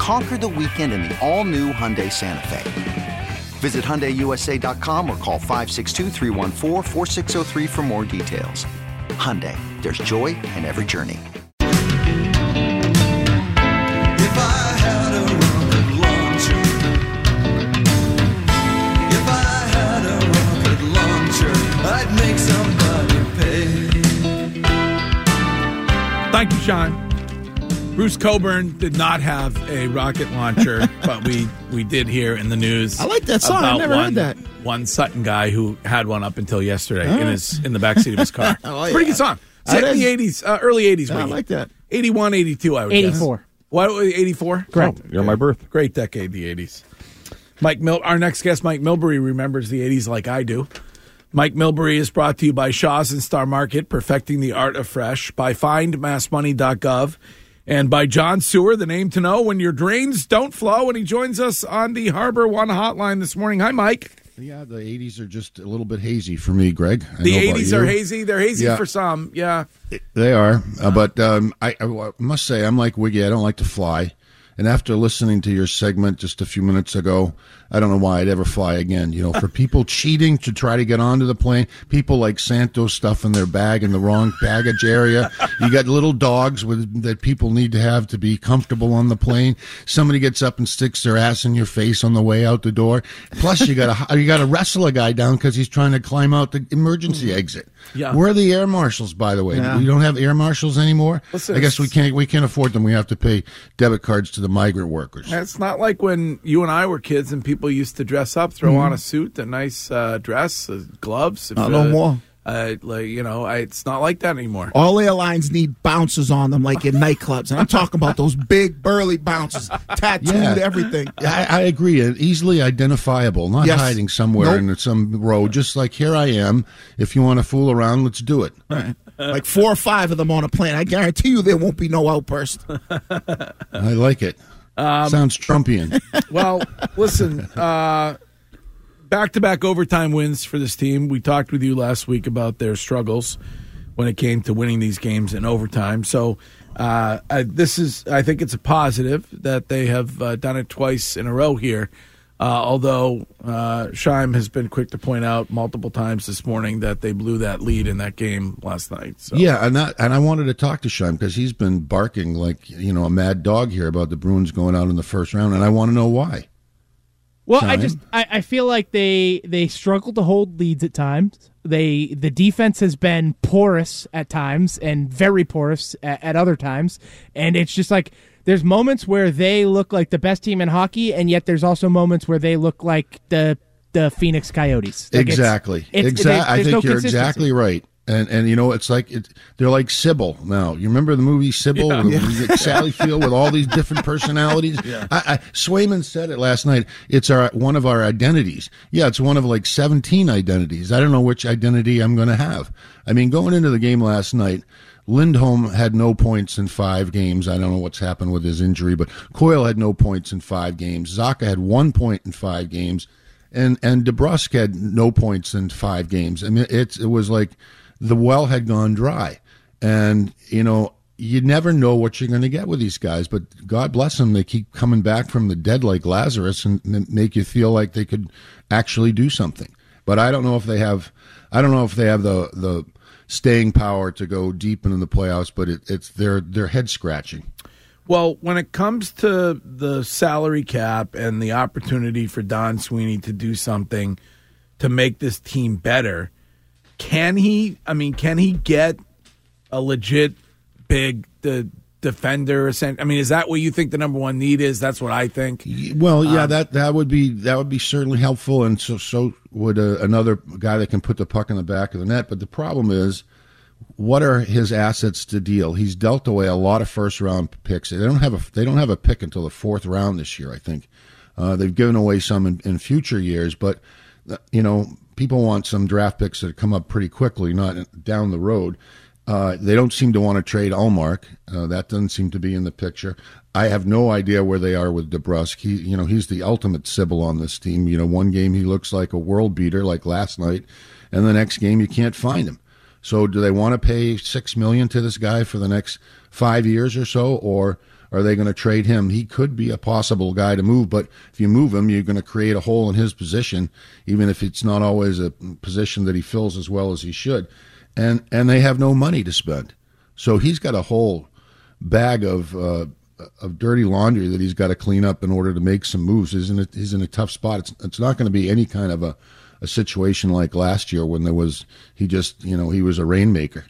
Conquer the weekend in the all new Hyundai Santa Fe. Visit HyundaiUSA.com or call 562 for more details. Hyundai, there's joy in every journey. If I had a rocket launcher, if I had a rocket launcher, I'd make somebody pay. Thank you, Sean. Bruce Cockburn did not have a rocket launcher, but we we did hear in the news. I like that song. I about never one, heard that. One Sutton guy who had one up until yesterday in his in the backseat of his car. Oh, It's pretty yeah. good song. That Set in the eighties, uh, early eighties. I like that. 81, 82, I would guess. 84. What? Eighty four. Correct. You're my birth. Great decade, the 80s. Mike Mil- our next guest, Mike Milbury, remembers the 80s like I do. Mike Milbury is brought to you by Shaw's and Star Market, perfecting the art of fresh, by findmassmoney.gov, and by John Sewer, the name to know when your drains don't flow. And he joins us on the Harbor One hotline this morning. Hi, Mike. Yeah, the 80s are just a little bit hazy for me, Greg. I The know 80s are hazy. They're hazy Yeah. for some. Yeah. They are. Uh, but um, I, I must say, I'm like Wiggy. I don't like to fly. And after listening to your segment just a few minutes ago, I don't know why I'd ever fly again. You know, for people cheating to try to get onto the plane, people like Santos stuff in their bag in the wrong baggage area. You got little dogs with that people need to have to be comfortable on the plane. Somebody gets up and sticks their ass in your face on the way out the door. Plus, you got to you got to wrestle a guy down because he's trying to climb out the emergency mm. exit. Yeah. Where are the air marshals, by the way? Yeah. We don't have air marshals anymore. Listen, I guess we can't we can't afford them. We have to pay debit cards to the migrant workers. It's not like when you and I were kids and people used to dress up, throw Mm-hmm. on a suit, a nice uh, dress, uh, gloves. If, Not no uh, more. Uh, like you know, I, it's not like that anymore. All airlines need bouncers on them, like in nightclubs. And I'm talking about those big, burly bouncers, tattooed, Yeah. everything. I, I agree. uh, Easily identifiable, not Yes. hiding somewhere Nope. in some row. Just like here I am. If you want to fool around, let's do it. Like four or five of them on a plane. I guarantee you there won't be no outburst. I like it. Um, Sounds Trumpian. Well, listen, uh, back-to-back overtime wins for this team. We talked with you last week about their struggles when it came to winning these games in overtime. So uh, I, this is, I think, it's a positive that they have uh, done it twice in a row here. Uh, although uh, Scheim has been quick to point out multiple times this morning that they blew that lead in that game last night. So. Yeah, and that, and I wanted to talk to Sean because he's been barking like you know a mad dog here about the Bruins going out in the first round, and I want to know why. Well, I just I, I feel like they they struggle to hold leads at times. They the defense has been porous at times and very porous at, at other times, and it's just like there's moments where they look like the best team in hockey, and yet there's also moments where they look like the the Phoenix Coyotes. Like exactly. it's- exactly. I think no you're exactly right. And and you know it's like it, they're like Sybil now. You remember the movie Sybil with with Sally Field with all these different personalities. Yeah. I, I, Swayman said it last night. It's our one of our identities. Yeah, it's one of like seventeen identities. I don't know which identity I'm going to have. I mean, going into the game last night. Lindholm had no points in five games. I don't know what's happened with his injury, but Coyle had no points in five games. Zacha had one point in five games and and DeBrusk had no points in five games. I mean, it's it was like the well had gone dry, and you know you never know what you're going to get with these guys. But God bless them, they keep coming back from the dead like Lazarus and, make you feel like they could actually do something. But I don't know if they have. I don't know if they have the the staying power to go deep into the playoffs. But it, it's they're they're head scratching. Well, when it comes to the salary cap and the opportunity for Don Sweeney to do something to make this team better, can he? I mean, can he get a legit big the defender? I mean, is that what you think the number one need is? That's what I think. Well, yeah, Um, that that would be that would be certainly helpful, and so so would uh another guy that can put the puck in the back of the net. But the problem is, what are his assets to deal? He's dealt away a lot of first round picks. They don't have a they don't have a pick until the fourth round this year. I think uh, they've given away some in, in future years, but uh, you know people want some draft picks that come up pretty quickly, not down the road. Uh, they don't seem to want to trade Ullmark. Uh, that doesn't seem to be in the picture. I have no idea where they are with DeBrusk. He, you know, he's the ultimate Sybil on this team. You know, one game he looks like a world beater, like last night, and the next game you can't find him. So, do they want to pay six million to this guy for the next five years or so, or are they going to trade him? He could be a possible guy to move, but if you move him, you're going to create a hole in his position, even if it's not always a position that he fills as well as he should. And and they have no money to spend, so he's got a whole bag of uh, of dirty laundry that he's got to clean up in order to make some moves. He's in a, he's in a tough spot. It's it's not going to be any kind of a a situation like last year when there was he just you know he was a rainmaker.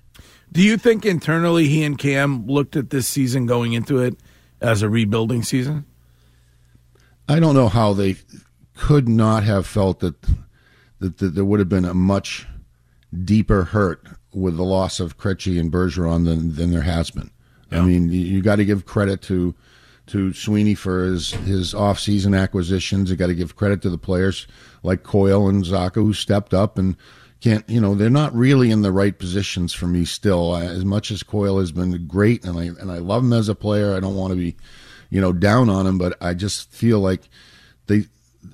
Do you think internally he and Cam looked at this season going into it as a rebuilding season? I don't know how they could not have felt that that, that there would have been a much deeper hurt with the loss of Krejci and Bergeron than than there has been. I mean, you, you got to give credit to to Sweeney for his his off season acquisitions. You got to give credit to the players like Coyle and Zacha who stepped up and can't you know they're not really in the right positions for me still. I, as much as Coyle has been great and I and I love him as a player, I don't want to be you know down on him, but I just feel like they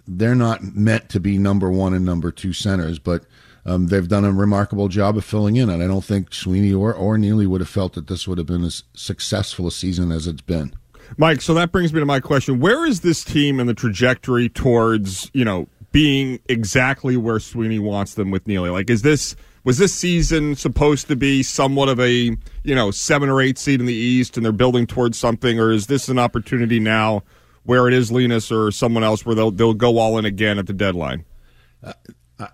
they're not meant to be number one and number two centers, but um, they've done a remarkable job of filling in, and I don't think Sweeney or or Neely would have felt that this would have been as successful a season as it's been. Mike, so that brings me to my question. Where is this team in the trajectory towards, you know, being exactly where Sweeney wants them with Neely? Like, is this was this season supposed to be somewhat of a, you know, seven or eight seed in the East and they're building towards something, or is this an opportunity now where it is Linus or someone else where they'll they'll go all in again at the deadline?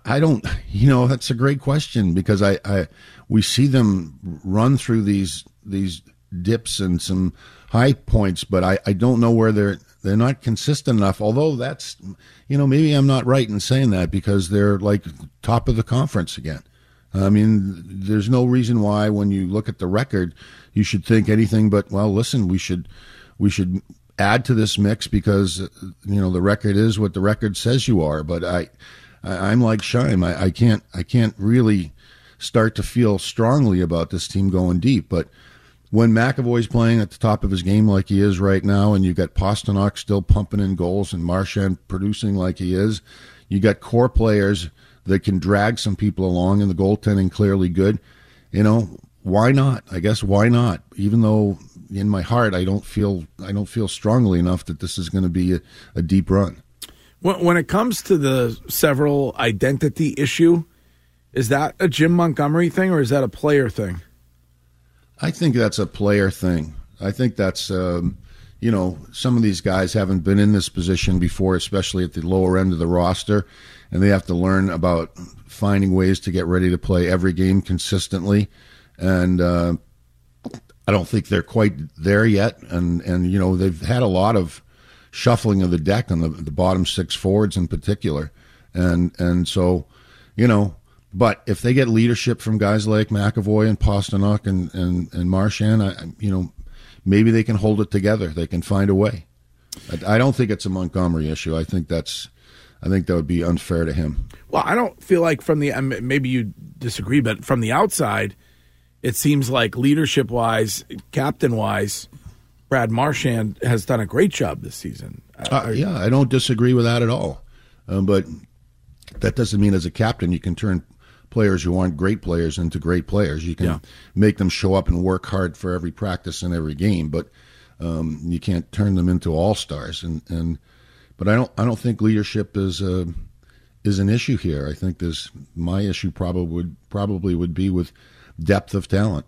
I don't, you know, that's a great question because I, I, we see them run through these these dips and some high points, but I, I don't know where they're they're not consistent enough. Although that's, you know, maybe I'm not right in saying that because they're like top of the conference again. I mean, there's no reason why when you look at the record, you should think anything but well. Listen, we should we should add to this mix because you know the record is what the record says you are. But I, I I'm like Scheim. I, I can't I can't really start to feel strongly about this team going deep. But when McAvoy's playing at the top of his game like he is right now, and you've got Pastrnak still pumping in goals and Marchand producing like he is, you got core players that can drag some people along, and the goaltending clearly good. You know, why not? I guess why not? Even though in my heart I don't feel I don't feel strongly enough that this is going to be a, a deep run. When, it comes to the Sybil identity issue, is that a Jim Montgomery thing or is that a player thing? I think that's a player thing. I think that's um, you know some of these guys haven't been in this position before, especially at the lower end of the roster, and they have to learn about finding ways to get ready to play every game consistently. And uh, I don't think they're quite there yet. And and you know they've had a lot of shuffling of the deck on the, the bottom six forwards in particular, and and so you know. But if they get leadership from guys like McAvoy and Pastrnak and and and Marchand, I, you know, maybe they can hold it together. They can find a way. I, I don't think it's a Montgomery issue. I think that's, I think that would be unfair to him. Well, I don't feel like from the maybe you disagree, but from the outside, it seems like leadership wise, captain wise, Brad Marchand has done a great job this season. Uh, yeah, I don't disagree with that at all. Um, but that doesn't mean as a captain you can turn players who aren't great players into great players. You can Yeah. make them show up and work hard for every practice and every game, but um, you can't turn them into all stars. And, and but I don't I don't think leadership is a, is an issue here. I think there's my issue probably would probably would be with depth of talent.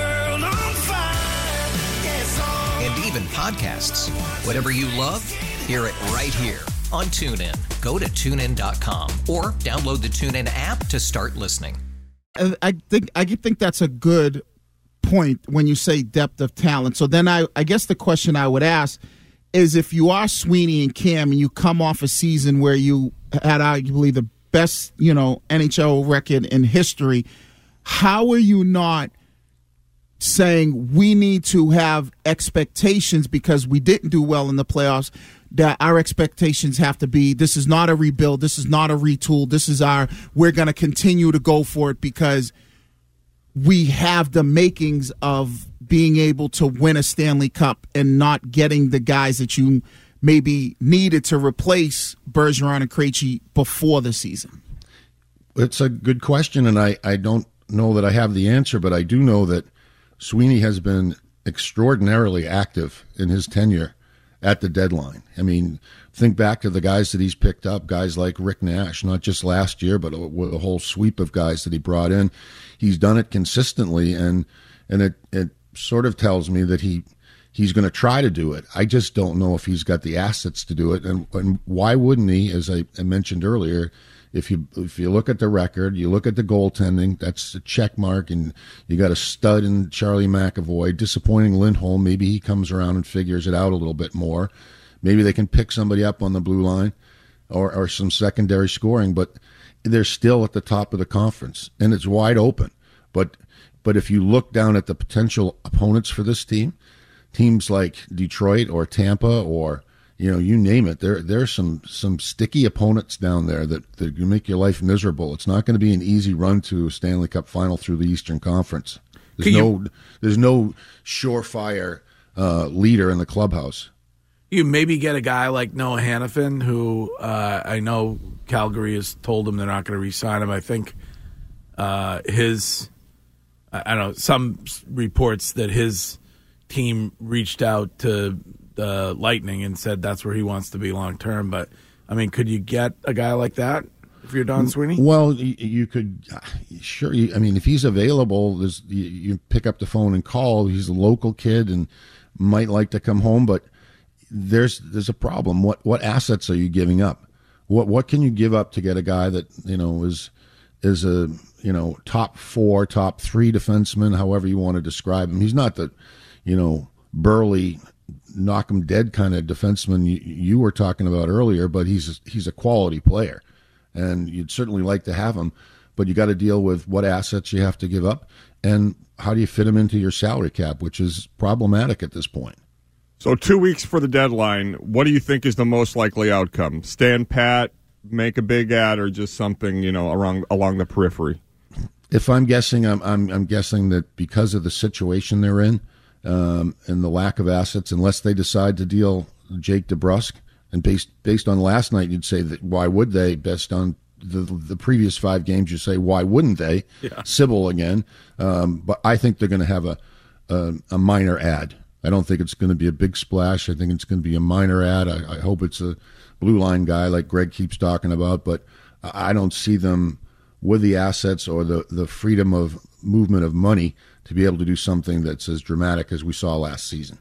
podcasts. Whatever you love, hear it right here on TuneIn. Go to tunein.com or download the TuneIn app to start listening. I think I think that's a good point when you say depth of talent. So then I, I guess the question I would ask is if you are Sweeney and Cam and you come off a season where you had arguably the best, you know, NHL record in history, how are you not saying we need to have expectations because we didn't do well in the playoffs that our expectations have to be this is not a rebuild this is not a retool this is our we're going to continue to go for it because we have the makings of being able to win a Stanley Cup and not getting the guys that you maybe needed to replace Bergeron and Krejci before the season. It's a good question, and I, I don't know that I have the answer, but I do know that Sweeney has been extraordinarily active in his tenure at the deadline. I mean, think back to the guys that he's picked up, guys like Rick Nash, not just last year, but a, a whole sweep of guys that he brought in. He's done it consistently, and and it it sort of tells me that he he's going to try to do it. I just don't know if he's got the assets to do it, and, and why wouldn't he? As I, I mentioned earlier, if you if you look at the record, you look at the goaltending, that's a check mark, and you got a stud in Charlie McAvoy. Disappointing Lindholm, maybe he comes around and figures it out a little bit more. Maybe they can pick somebody up on the blue line, or or some secondary scoring, but they're still at the top of the conference, and it's wide open. But but if you look down at the potential opponents for this team, teams like Detroit or Tampa or you know you name it, there there's some some sticky opponents down there that that can make your life miserable. It's not going to be an easy run to a Stanley Cup final through the Eastern Conference. There's Can no there's no surefire uh, leader in the clubhouse. You maybe get a guy like Noah Hanifin, who uh, I know Calgary has told him they're not going to re-sign him. I think uh, his, I don't know, some reports that his team reached out to the Lightning and said that's where he wants to be long term. But I mean, could you get a guy like that if you're Don Sweeney? Well, you could uh, sure. I mean, if he's available, there's, you, you pick up the phone and call. He's a local kid and might like to come home, but there's there's a problem. What what assets are you giving up? What what can you give up to get a guy that you know is is a you know top four, top three defenseman, however you want to describe him. He's not the you know burly knock him dead kind of defenseman you, you were talking about earlier, but he's he's a quality player, and you'd certainly like to have him. But you got to deal with what assets you have to give up, and how do you fit him into your salary cap, which is problematic at this point. So two weeks for the deadline. What do you think is the most likely outcome? Stand pat, make a big ad, or just something you know along along the periphery? If I'm guessing, I'm I'm, I'm guessing that because of the situation they're in um, and the lack of assets, unless they decide to deal Jake DeBrusk, and based based on last night, you'd say that why would they? Based on the the previous five games, you say why wouldn't they? Yeah. Sybil again, um, but I think they're going to have a, a a minor ad. I don't think it's going to be a big splash. I think it's going to be a minor ad. I, I hope it's a blue line guy like Greg keeps talking about, but I I don't see them with the assets or the, the freedom of movement of money to be able to do something that's as dramatic as we saw last season.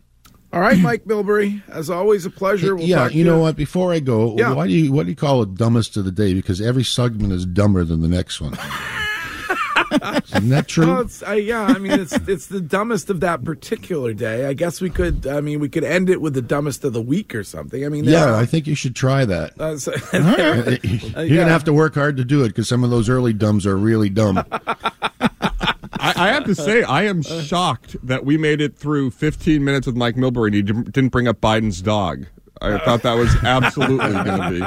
All right, Mike Milbury. As always, a pleasure. We'll yeah, you know what? Before I go, Yeah. why do you what do you call it dumbest of the day? Because every segment is dumber than the next one. Isn't that true? Well, uh, yeah, I mean, it's it's the dumbest of that particular day. I guess we could. I mean, we could end it with the dumbest of the week or something. I mean, yeah, I think you should try that. uh, so- Uh, You're yeah. gonna have to work hard to do it because some of those early dumbs are really dumb. I, I have to say, I am shocked that we made it through 15 minutes with Mike Milbury and he didn't didn't bring up Biden's dog. I thought that was absolutely going to be.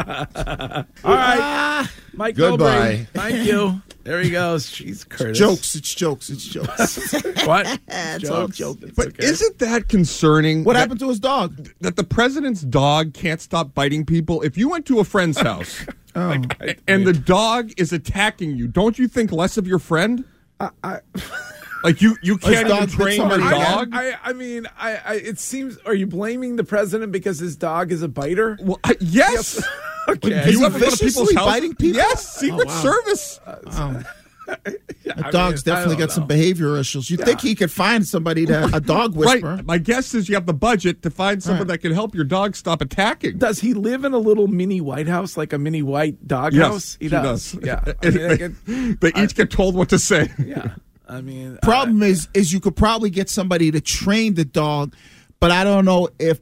All right, Mike Goodbye. Milbury. Thank you. There he goes. Jeez, Curtis. Jokes. It's jokes. It's jokes. What? it's all Jokes. joking. But okay. isn't that concerning? What that, happened to his dog? that the president's dog can't stop biting people? If you went to a friend's house like, and the dog is attacking you, don't you think less of your friend? like you, you can't dog even train your dog. I, I mean, I, I. It seems. Are you blaming the president because his dog is a biter? Well, I- yes. Okay. Do you he ever go to people's viciously house? biting people? Yes, oh, Secret wow. Service. Oh. I The dog's mean, definitely don't got some know. behavior issues. You would think he could find somebody to a dog whisperer? Right. My guess is you have the budget to find someone that can help your dog stop attacking. Does he live in a little mini White House, like a mini white dog yes, house? he does. Yeah. I mean, I get- they each get told what to say. yeah. I mean, Problem is, is you could probably get somebody to train the dog, but I don't know if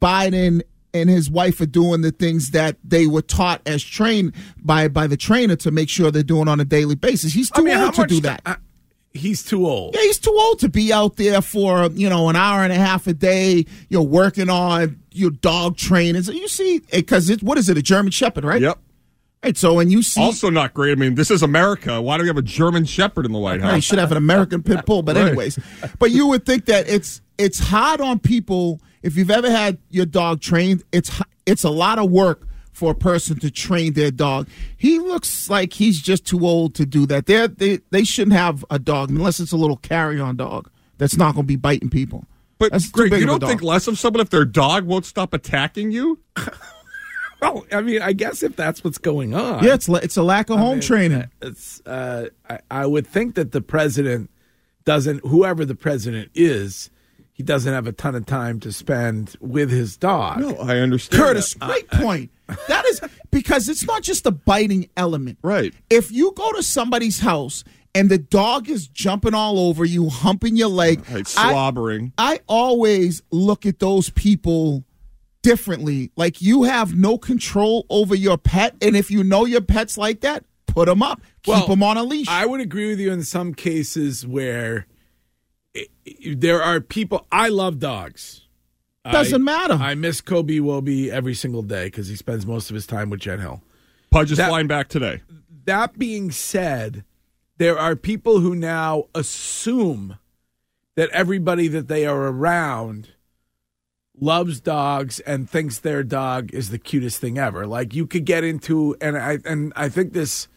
Biden and his wife are doing the things that they were taught as trained by by the trainer to make sure they're doing on a daily basis. He's I too mean, old to do that. I- he's too old. Yeah, he's too old to be out there for you know an hour and a half a day. You're working on your dog training. You see, eh, because it what is it? A German Shepherd, right? Yep. Right. So when you see, Also not great. I mean, this is America. Why do we have a German Shepherd in the White Right, you should have an American pit bull, but Right. anyways. But you would think that it's it's hard on people if you've ever had your dog trained. It's it's a lot of work for a person to train their dog. He looks like he's just too old to do that. They're, they they shouldn't have a dog unless it's a little carry on dog that's not going to be biting people. But That's Greg, you don't think less of someone if their dog won't stop attacking you? Well, I mean, I guess if that's what's going on. Yeah, it's it's a lack of home training. It's. Uh, I, I would think that the president doesn't. Whoever the president is, he doesn't have a ton of time to spend with his dog. No, I understand. Curtis, that. great point. That is because it's not just a biting element. Right. If you go to somebody's house and the dog is jumping all over you, humping your leg, Right, slobbering. I always look at those people differently. Like you have no control over your pet, and if you know your pet's like that, put them up, keep Well, them on a leash. I would agree with you in some cases where there are people. I love dogs. Doesn't I- matter. I miss Kobe Woby every single day because he spends most of his time with Jen Hill. Pudge is That- flying back today. That being said, there are people who now assume that everybody that they are around loves dogs and thinks their dog is the cutest thing ever. Like you could get into and I and I think this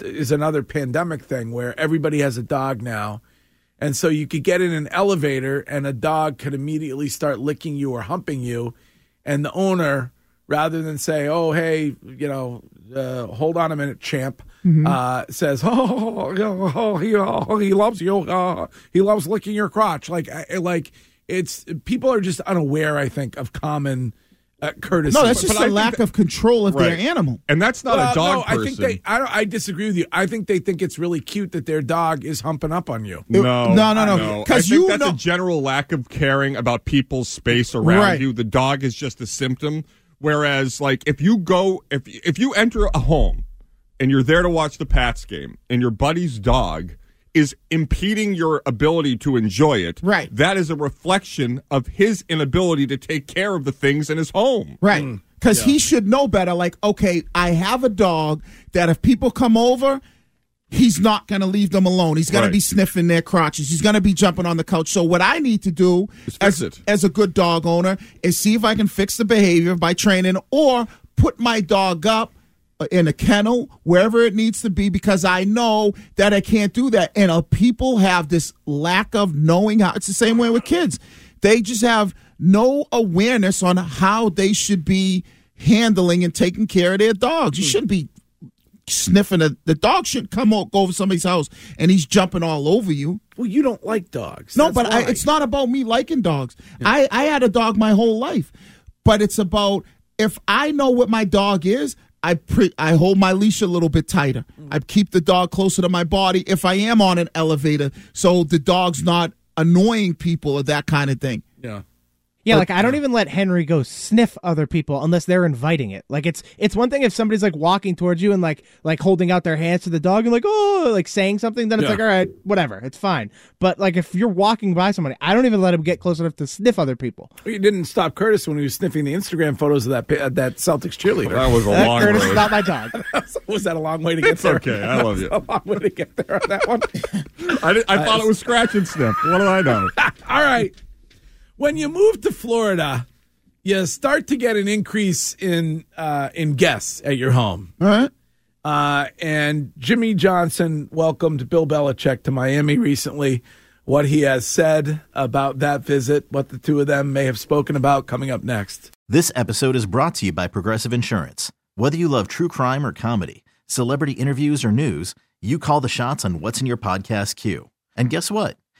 is another pandemic thing where everybody has a dog now. And so you could get in an elevator and a dog could immediately start licking you or humping you and the owner rather than say, "Oh, hey, you know, uh, hold on a minute, champ," uh, says, "Oh, oh, oh, he, oh, he loves you. Uh, he loves licking your crotch." Like, like it's people are just unaware. I think of common uh, courtesy. no, that's just I a think lack that- of control of their Right. animal. And that's not Well, a dog no, person. I think they. I don't. I disagree with you. I think they think it's really cute that their dog is humping up on you. No, No, no, no, I 'cause think you that's know- a general lack of caring about people's space around Right. you. The dog is just a symptom. Whereas, like, if you go, if if you enter a home and you're there to watch the Pats game, and your buddy's dog is impeding your ability to enjoy it, Right. That is a reflection of his inability to take care of the things in his home. Right. Mm. Because he should know better. Like, okay, I have a dog that if people come over, he's not going to leave them alone. He's going Right. to be sniffing their crotches. He's going to be jumping on the couch. So, what I need to do as, fix it. as a good dog owner is see if I can fix the behavior by training or put my dog up in a kennel, wherever it needs to be, because I know that I can't do that. And uh, people have this lack of knowing how. It's the same way with kids. They just have no awareness on how they should be handling and taking care of their dogs. You shouldn't be sniffing a, the dog shouldn't come o- go over somebody's house and he's jumping all over you. Well, you don't like dogs. No, That's but I, it's not about me liking dogs. I, I had a dog my whole life, but it's about if I know what my dog is, I pre- I hold my leash a little bit tighter. I keep the dog closer to my body if I am on an elevator, so the dog's not annoying people or that kind of thing. Yeah. Yeah, like I don't even let Henry go sniff other people unless they're inviting it. Like it's it's one thing if somebody's like walking towards you and like like holding out their hands to the dog and like oh like saying something, then it's Yeah. like all right, whatever, it's fine. But like if you're walking by somebody, I don't even let him get close enough to sniff other people. You didn't stop Curtis when he was sniffing the Instagram photos of that uh, that Celtics cheerleader. That was a That long Curtis road. is not my dog. was that a long way to get It's there? okay. I love you. a long way to get there on that one. I, did, I thought it was scratch and sniff. What do I know? All right. When you move to Florida, you start to get an increase in uh, in guests at your home. All right. Uh, and Jimmy Johnson welcomed Bill Belichick to Miami recently. What he has said about that visit, what the two of them may have spoken about, coming up next. This episode is brought to you by Progressive Insurance. Whether you love true crime or comedy, celebrity interviews or news, you call the shots on what's in your podcast queue. And guess what?